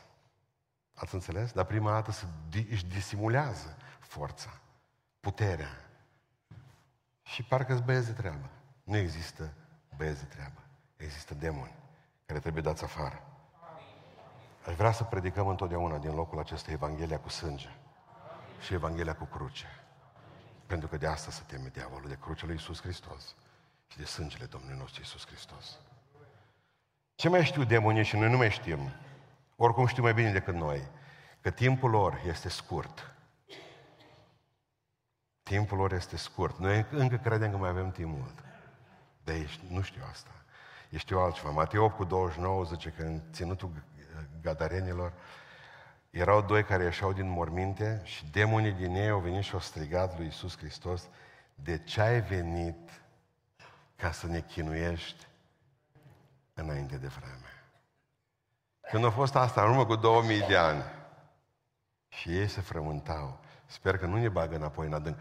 Ați înțeles? Dar prima dată se, își disimulează forța, puterea. Și parcă îți băieți de treabă. Nu există băieți de treabă. Există demoni care trebuie dați afară. Aș vrea să predicăm întotdeauna din locul acesta Evanghelia cu sânge și Evanghelia cu cruce. Pentru că de asta se teme diavolul, de crucea lui Iisus Hristos și de sângele Domnului nostru Iisus Hristos. Ce mai știu demonii și noi nu mai știm? Oricum știu mai bine decât noi, că timpul lor este scurt. Timpul lor este scurt. Noi încă credem că mai avem timp mult. Dar ești, nu știu asta. Eu știu altceva. Matei 8 cu 29 zice că în ținutul gadarenilor erau doi care ieșeau din morminte și demonii din ei au venit și au strigat lui Iisus Hristos, de ce ai venit ca să ne chinuiești înainte de vreme? Când a fost asta, în urmă cu 2000 de ani, și ei se frământau, sper că nu ne bagă înapoi în adânc.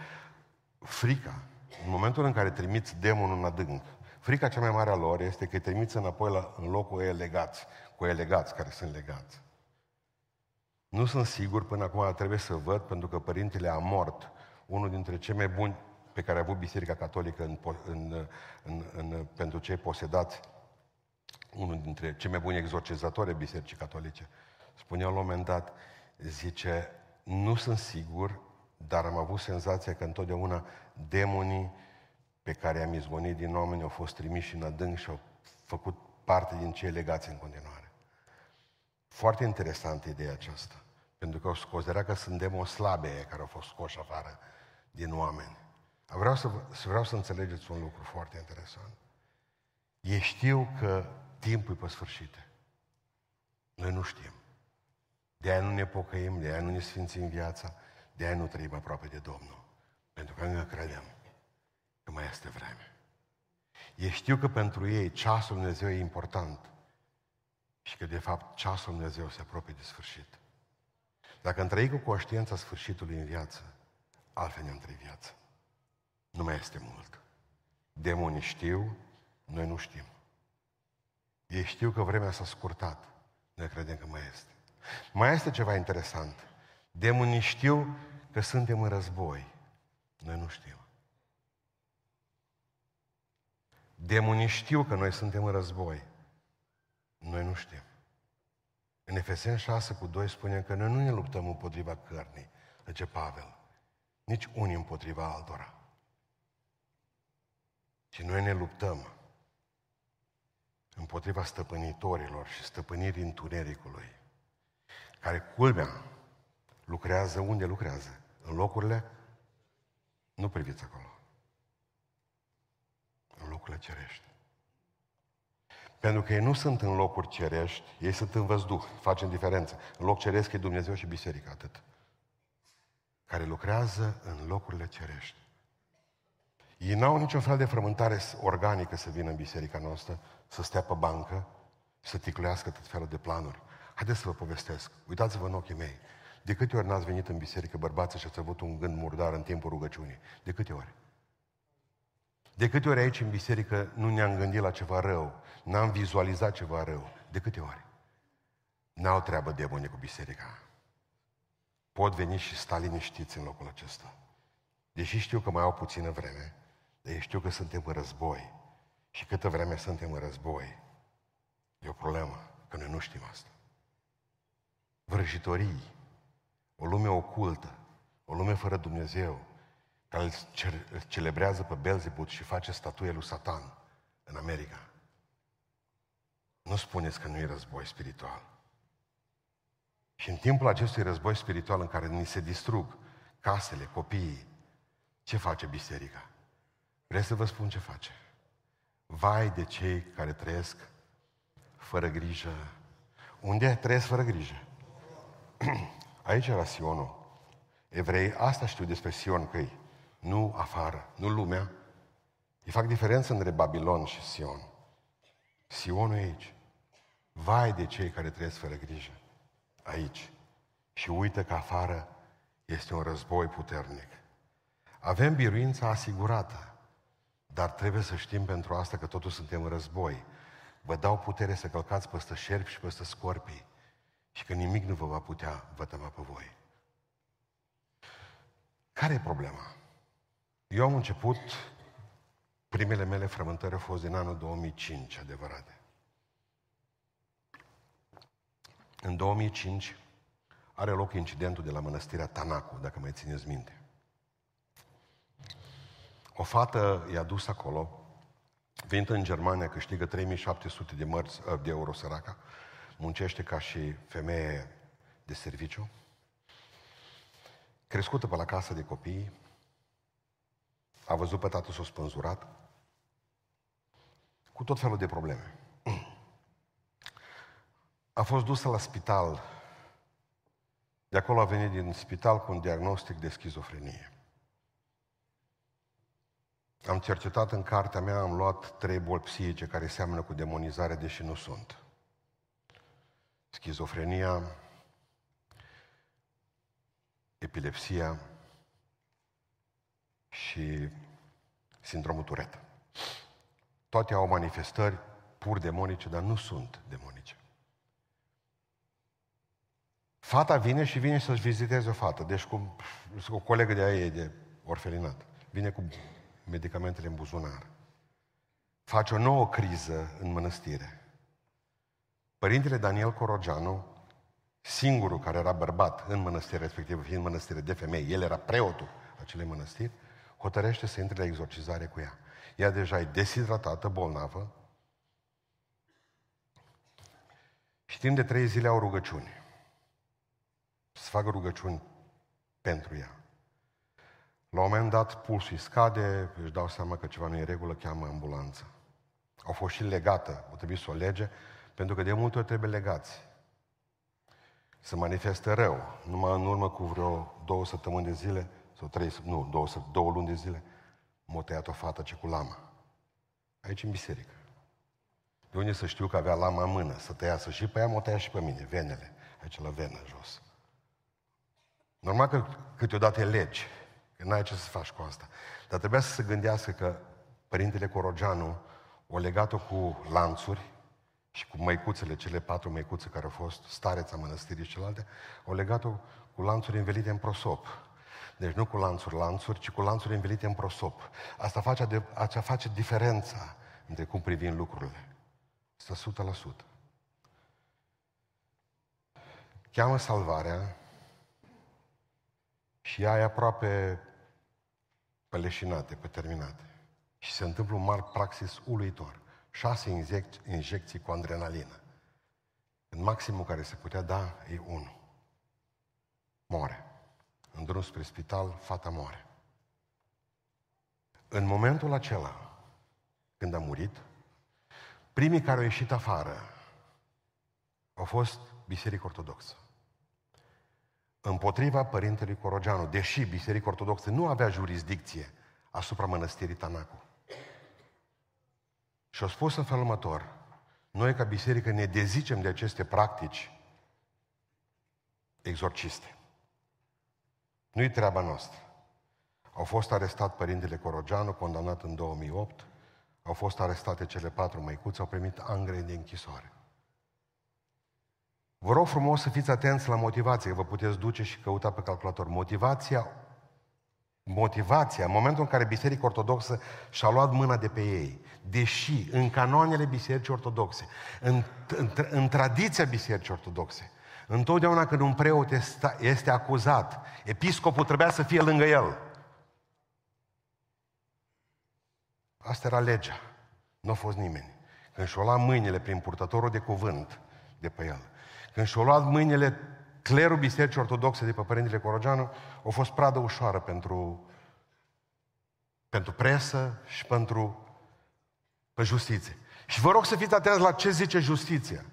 Frica, în momentul în care trimiți demonul în adânc, frica cea mai mare a lor este că îi trimiți înapoi la, în locul ei legați, cu ei legați care sunt legați. Nu sunt sigur, până acum trebuie să văd, pentru că părintele a mort, unul dintre cei mai buni pe care a avut Biserica Catolică în, în, în, în, pentru cei posedați, unul dintre cei mai buni exorcizatori ai Bisericii Catolice, spunea la un moment dat, zice, nu sunt sigur, dar am avut senzația că întotdeauna demonii pe care i-am izgonit din oameni au fost trimiși în adânc și au făcut parte din cei legați în continuare. Foarte interesantă ideea aceasta. Pentru că o considera că sunt demoni slabe care au fost scoși afară din oameni. Vreau să, vreau să înțelegeți un lucru foarte interesant. Ei știu că timpul e pe sfârșit. Noi nu știm. De aia nu ne pocăim, de aia nu ne sfințim viața, de aia nu trăim aproape de Domnul. Pentru că încă credem că mai este vreme. Ei știu că pentru ei ceasul Dumnezeu e important și că de fapt ceasul Dumnezeu se apropie de sfârșit. Dacă am trăit cu conștiința sfârșitului în viață, altfel ne-am trăit viața. Nu mai este mult. Demonii știu, noi nu știm. Ei știu că vremea s-a scurtat. Noi credem că mai este. Mai este ceva interesant. Demonii știu că suntem în război. Noi nu știm. Demonii știu că noi suntem în război. Noi nu știm. În Efeseni 6 cu 2 spune că noi nu ne luptăm împotriva cărnii, zice Pavel, nici unii împotriva altora. Și noi ne luptăm împotriva stăpânitorilor și stăpânirii întunericului, care, culmea, lucrează unde lucrează? În locurile? Nu priviți acolo. În locurile cerești. Pentru că ei nu sunt în locuri cerești, ei sunt în văzduh, facem diferență. În loc ceresc e Dumnezeu și biserica, atât. Care lucrează în locurile cerești. Ei n-au niciun fel de frământare organică să vină în biserica noastră, să stea pe bancă, să ticluiască tot felul de planuri. Haideți să vă povestesc. Uitați-vă în ochii mei. De câte ori n-ați venit în biserică, bărbații, și ați avut un gând murdar în timpul rugăciunii? De câte ori? De câte ori aici în biserică nu ne-am gândit la ceva rău, n-am vizualizat ceva rău? De câte ori? N-au treabă demonii cu biserica. Pot veni și sta liniștiți în locul acesta. Deși știu că mai au puțină vreme, dar știu că suntem în război. Și câtă vreme suntem în război, e o problemă, că noi nu știm asta. Vrăjitorii, o lume ocultă, o lume fără Dumnezeu, care îl celebrează pe Belzebut și face statuie lui Satan în America. Nu spuneți că nu e război spiritual. Și în timpul acestui război spiritual în care ni se distrug casele, copiii, ce face biserica? Vreți să vă spun ce face? Vai de cei care trăiesc fără grijă. Unde trăiesc fără grijă? Aici era Sionul. Evrei, asta știu despre Sion că nu afară, nu lumea. Îi fac diferență între Babilon și Sion. Sionul e aici. Vai de cei care trăiesc fără grijă. Aici. Și uită că afară este un război puternic. Avem biruința asigurată, dar trebuie să știm pentru asta că totul suntem în război. Vă dau putere să călcați peste șerpi și peste scorpii și că nimic nu vă va putea vătăma pe voi. Care e problema? Eu am început, primele mele frământări au fost din anul 2005, adevărate. În 2005 are loc incidentul de la mănăstirea Tanacu, dacă mai țineți minte. O fată i-a dus acolo, venind în Germania, câștigă 3700 de, mărți, de euro săraca, muncește ca și femeie de serviciu, crescută pe la casă de copii, a văzut pe tatăl s-o spânzurat, cu tot felul de probleme. A fost dusă la spital. De acolo a venit din spital cu un diagnostic de schizofrenie. Am cercetat în cartea mea, am luat trei boli psihice care seamănă cu demonizare, deși nu sunt. Schizofrenia, epilepsia și sindromul Tourette. Toate au manifestări pur demonice, dar nu sunt demonice. Fata vine și vine să-și viziteze o fată, deci cu o colegă de aia de orfelinat. Vine cu medicamentele în buzunar. Face o nouă criză în mănăstire. Părintele Daniel Corogianu, singurul care era bărbat în mănăstire, respectiv fiind mănăstire de femei, el era preotul acelei mănăstiri, hotărăște să intre la exorcizare cu ea. Ea deja e deshidratată, bolnavă, și timp de trei zile au rugăciuni. Să facă rugăciuni pentru ea. La un moment dat, pulsul îi scade, își dau seama că ceva nu e în regulă, cheamă ambulanță. Au fost și legată, o trebuie să o lege, pentru că de multe ori trebuie legați. Se manifestă rău. Numai în urmă cu vreo două săptămâni de zile, sau trei, nu, două, două luni de zile, m-a tăiat o fată ce cu lama. Aici în biserică. De unde să știu că avea lama în mână, să tăiasă și pe ea, m-o tăia și pe mine, venele. Aici la venă jos. Normal că câteodată e legi, că n-ai ce să faci cu asta. Dar trebuia să se gândească că Părintele Corogianu o legat-o cu lanțuri și cu măicuțele, cele patru măicuțe care au fost stareța mănăstirii și celelalte, au legat-o cu lanțuri învelite în prosop. Deci nu cu lanțuri, lanțuri, ci cu lanțuri învelite în prosop. Asta face, de, asta face diferența între cum privim lucrurile. Asta 100%. Cheamă salvarea și ea e aproape peleșinate, pe terminate. Și se întâmplă un mare praxis uluitor. Șase injecții, injecții cu adrenalină. În maximul care se putea da e unul. Moare. În drum spre spital, fata moare. În momentul acela, când a murit, primii care au ieșit afară au fost Biserica Ortodoxă împotriva părintelui Corogeanu, deși Biserica Ortodoxă nu avea jurisdicție asupra mănăstirii Tanacu. Și au spus în felul următor, noi ca biserică ne dezicem de aceste practici exorciste. Nu-i treaba noastră. Au fost arestat părintele Corogeanu, condamnat în 2008, au fost arestate cele patru măicuțe, au primit angre de închisoare. Vă rog frumos să fiți atenți la motivație, că vă puteți duce și căuta pe calculator. Motivația, motivația, în momentul în care Biserica Ortodoxă și-a luat mâna de pe ei, deși în canoanele Bisericii Ortodoxe, în, în, în tradiția Bisericii Ortodoxe, întotdeauna când un preot este, este acuzat, episcopul trebuia să fie lângă el. Asta era legea. Nu a fost nimeni. Când și-o lua mâinile prin purtătorul de cuvânt de pe el, când și-au luat mâinile clerul Bisericii Ortodoxe de pe Părintele Corogeanu, a fost pradă ușoară pentru, pentru presă și pentru pe justiție. Și vă rog să fiți atenți la ce zice justiția.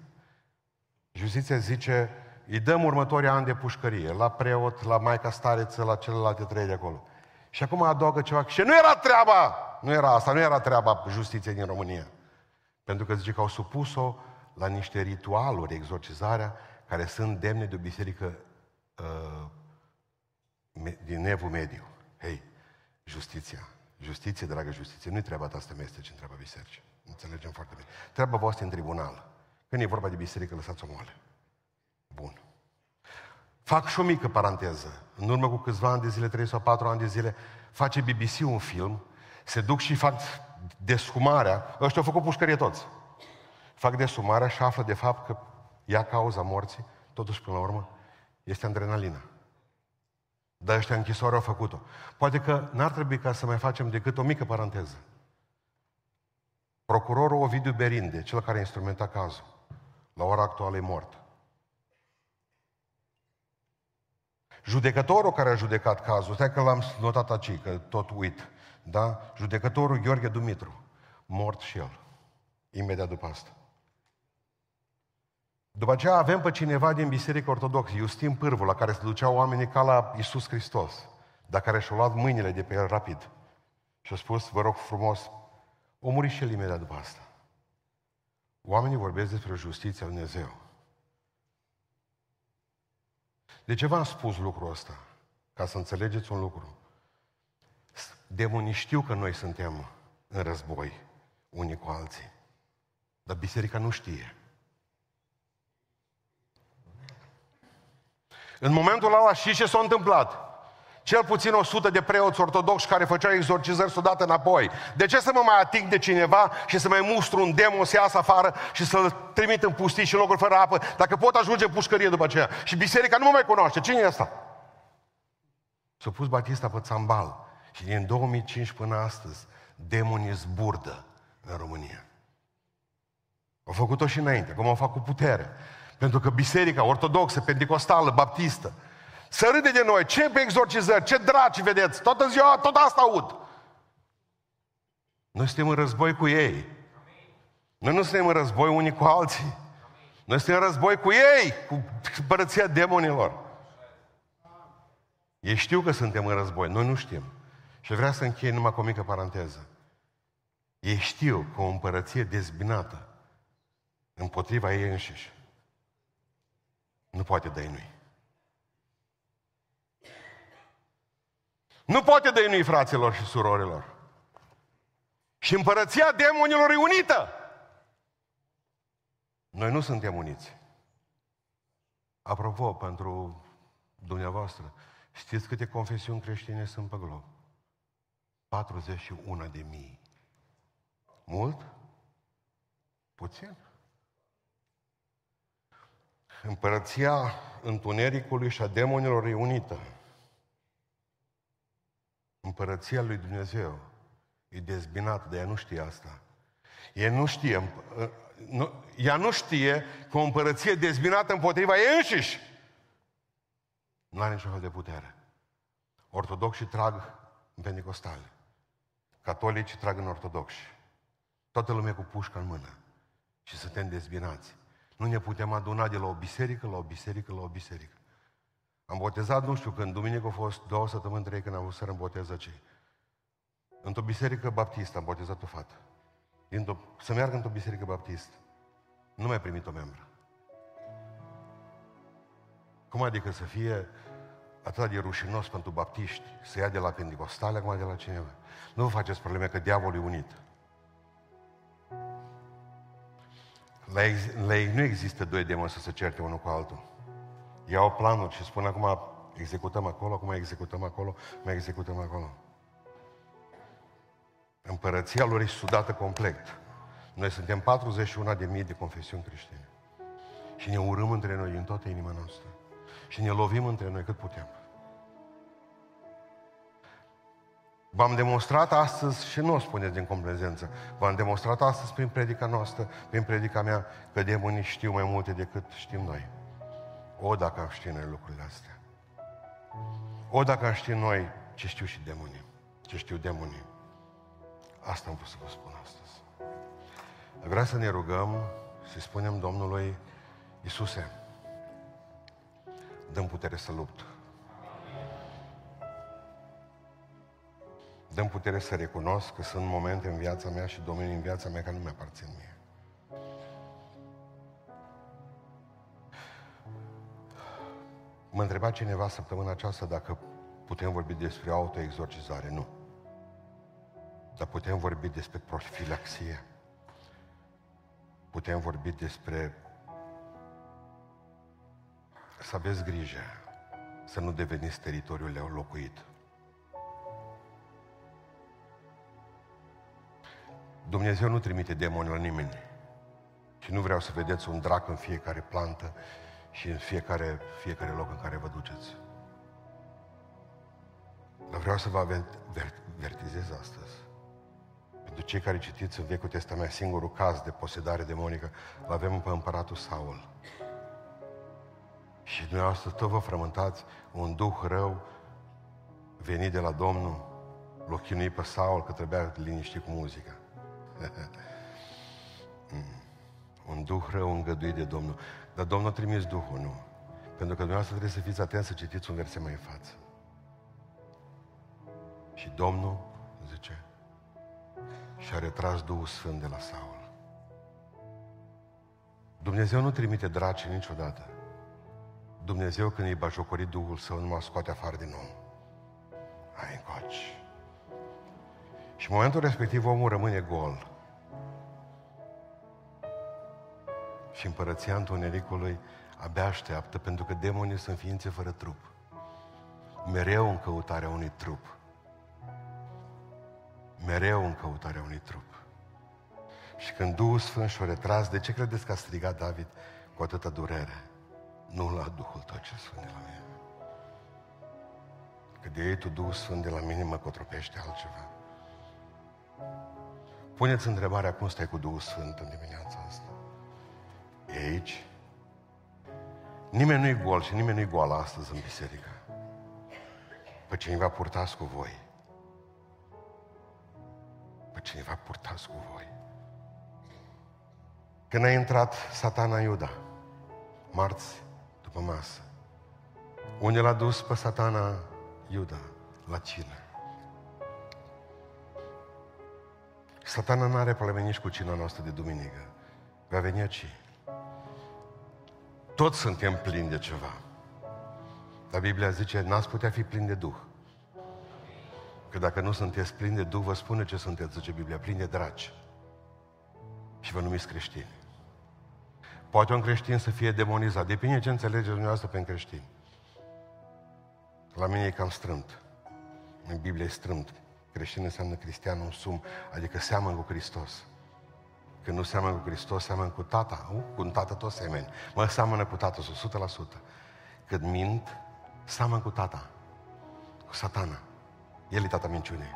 Justiția zice, îi dăm următorii ani de pușcărie, la preot, la Maica Stareță, la celelalte trei de acolo. Și acum adaugă ceva, și nu era treaba, nu era asta, nu era treaba justiției din România. Pentru că zice că au supus-o la niște ritualuri, exorcizarea, care sunt demne de o biserică uh, din Evul Mediu. Hei, justiția. Justiție, dragă justiție, nu-i treaba ta să te ci întreabă biserici. Înțelegem foarte bine. Treaba voastră în tribunal. Când e vorba de biserică, lăsați-o moale. Bun. Fac și o mică paranteză. În urmă cu câțiva ani de zile, trei sau patru ani de zile, face BBC un film, se duc și fac descumarea. Ăștia au făcut pușcărie toți fac desumarea și află de fapt că ea cauza morții, totuși până la urmă, este adrenalina. Dar ăștia închisoare au făcut-o. Poate că n-ar trebui ca să mai facem decât o mică paranteză. Procurorul Ovidiu Berinde, cel care a instrumentat cazul, la ora actuală e mort. Judecătorul care a judecat cazul, stai că l-am notat aici, că tot uit, da? Judecătorul Gheorghe Dumitru, mort și el, imediat după asta. După aceea avem pe cineva din Biserica Ortodoxă, Justin Pârvu, la care se duceau oamenii ca la Isus Hristos, dar care și-au luat mâinile de pe el rapid. Și a spus, vă rog frumos, o muri și el imediat după asta. Oamenii vorbesc despre justiția Lui Dumnezeu. De ce v-am spus lucrul ăsta? Ca să înțelegeți un lucru. Demonii știu că noi suntem în război unii cu alții. Dar biserica nu știe. În momentul ăla și ce s-a întâmplat? Cel puțin 100 de preoți ortodoxi care făceau exorcizări s-o dată înapoi. De ce să mă mai ating de cineva și să mai mustru un demon să iasă afară și să-l trimit în pustii și în locuri fără apă, dacă pot ajunge în pușcărie după aceea? Și biserica nu mă mai cunoaște. Cine e asta? S-a pus Batista pe țambal și din 2005 până astăzi demonii zburdă în România. Au făcut-o și înainte, cum au făcut cu putere. Pentru că biserica ortodoxă, pentecostală, baptistă, să râde de noi. Ce pe exorcizări? Ce draci vedeți? Toată ziua, tot asta aud. Noi suntem în război cu ei. Noi nu suntem în război unii cu alții. Noi suntem în război cu ei, cu părăția demonilor. Ei știu că suntem în război, noi nu știm. Și vreau să închei numai cu o mică paranteză. Ei știu că o împărăție dezbinată împotriva ei înșiși nu poate dăinui. Nu poate dăinui fraților și surorilor. Și împărăția demonilor e unită. Noi nu suntem uniți. Apropo, pentru dumneavoastră, știți câte confesiuni creștine sunt pe glob? 41 de mii. Mult? Puțin? Împărăția întunericului și a demonilor e unită. Împărăția lui Dumnezeu e dezbinată, de ea nu știe asta. Ea nu știe, nu, ea nu știe că o împărăție dezbinată împotriva ei înșiși nu are niciun fel de putere. Ortodoxii trag în pentecostale. Catolicii trag în ortodoxi. Toată lumea cu pușca în mână. Și suntem dezbinați. Nu ne putem aduna de la o biserică la o biserică la o biserică. Am botezat, nu știu, când duminică a fost două săptămâni, trei, când am vrut să îmboteză cei. Într-o biserică baptistă am botezat o fată. Dintr-o, să meargă într-o biserică baptistă. Nu mai primit o membră. Cum adică să fie atât de rușinos pentru baptiști, să ia de la pentecostale, acum de la cineva? Nu vă faceți probleme că diavolul e unit. La, ex- la ei nu există doi demoni să se certe unul cu altul. Iau planul și spun acum executăm acolo, acum executăm acolo, mai executăm acolo. Împărăția lor e sudată complet. Noi suntem 41 de mii de confesiuni creștine. Și ne urâm între noi din toată inima noastră. Și ne lovim între noi cât putem. V-am demonstrat astăzi, și nu o spuneți din complezență, v-am demonstrat astăzi prin predica noastră, prin predica mea, că demonii știu mai multe decât știm noi. O, dacă am ști noi lucrurile astea. O, dacă am ști noi ce știu și demonii. Ce știu demonii. Asta am vrut să vă spun astăzi. Vreau să ne rugăm, să spunem Domnului Iisuse, dăm putere să lupt. Dăm putere să recunosc că sunt momente în viața mea și domenii în viața mea care nu mi-aparțin mie. Mă întreba cineva săptămâna aceasta dacă putem vorbi despre autoexorcizare. Nu. Dar putem vorbi despre profilaxie. Putem vorbi despre să aveți grijă să nu deveniți teritoriul locuit. Dumnezeu nu trimite demoni la nimeni. Și nu vreau să vedeți un drac în fiecare plantă și în fiecare, fiecare loc în care vă duceți. Dar vreau să vă avertizez astăzi. Pentru cei care citiți în Vechiul Testament, singurul caz de posedare demonică, îl avem pe împăratul Saul. Și dumneavoastră tot vă frământați un duh rău venit de la Domnul, l pe Saul că trebuia liniștit cu muzica. Mm. Un duh rău îngăduit de Domnul. Dar Domnul a trimis Duhul, nu. Pentru că dumneavoastră trebuie să fiți atenți să citiți un verset mai în față. Și Domnul, zice, și-a retras Duhul Sfânt de la Saul. Dumnezeu nu trimite draci niciodată. Dumnezeu când îi bajocorit Duhul Său, nu mă scoate afară din om. Ai încoci. Și în momentul respectiv omul rămâne gol. Și împărăția întunericului abia așteaptă, pentru că demonii sunt ființe fără trup. Mereu în căutarea unui trup. Mereu în căutarea unui trup. Și când Duhul Sfânt și-o retras, de ce credeți că a strigat David cu atâta durere? Nu la Duhul tău ce Sfânt de la mine. Că de ei tu Duhul Sfânt de la mine mă cotropește altceva. Puneți întrebarea cum stai cu Duhul Sfânt în dimineața asta. E aici? Nimeni nu-i gol și nimeni nu-i goală astăzi în biserică. Pe cineva purtați cu voi. Pe cineva purtați cu voi. Când a intrat satana Iuda, marți, după masă, unde l-a dus pe satana Iuda la cină. Satana nu are probleme nici cu cina noastră de duminică. Va veni aici. Toți suntem plini de ceva. Dar Biblia zice, n-ați putea fi plini de Duh. Că dacă nu sunteți plini de Duh, vă spune ce sunteți, zice Biblia, plini de dragi. Și vă numiți creștini. Poate un creștin să fie demonizat. Depinde ce înțelegeți dumneavoastră pe creștin. La mine e cam strâmt. În Biblie e strâmt. Creștin înseamnă cristian, un sum, adică seamăn cu Hristos. Când nu seamănă cu Hristos, seamănă cu tata. Uh, cu un tată tot semeni. Mă seamănă cu tata, 100%. Când mint, seamănă cu tata. Cu satana. El e tata minciunii.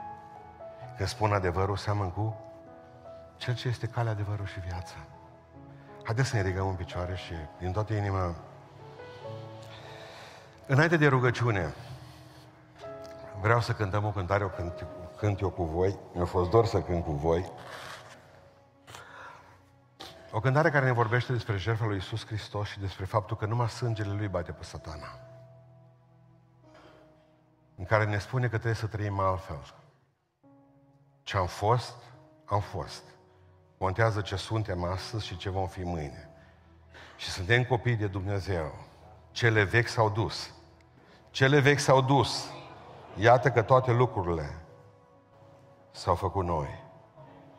Când spun adevărul, seamănă cu cel ce este calea, adevărul și viața. Haideți să ne ridicăm în picioare și din toată inima Înainte de rugăciune, vreau să cântăm o cântare, o cânt, cânt eu cu voi. Mi-a fost dor să cânt cu voi. O cântare care ne vorbește despre jertfa lui Isus Hristos și despre faptul că numai sângele lui bate pe satana. În care ne spune că trebuie să trăim altfel. Ce am fost, am fost. Contează ce suntem astăzi și ce vom fi mâine. Și suntem copii de Dumnezeu. Cele vechi s-au dus. Cele vechi s-au dus. Iată că toate lucrurile s-au făcut noi.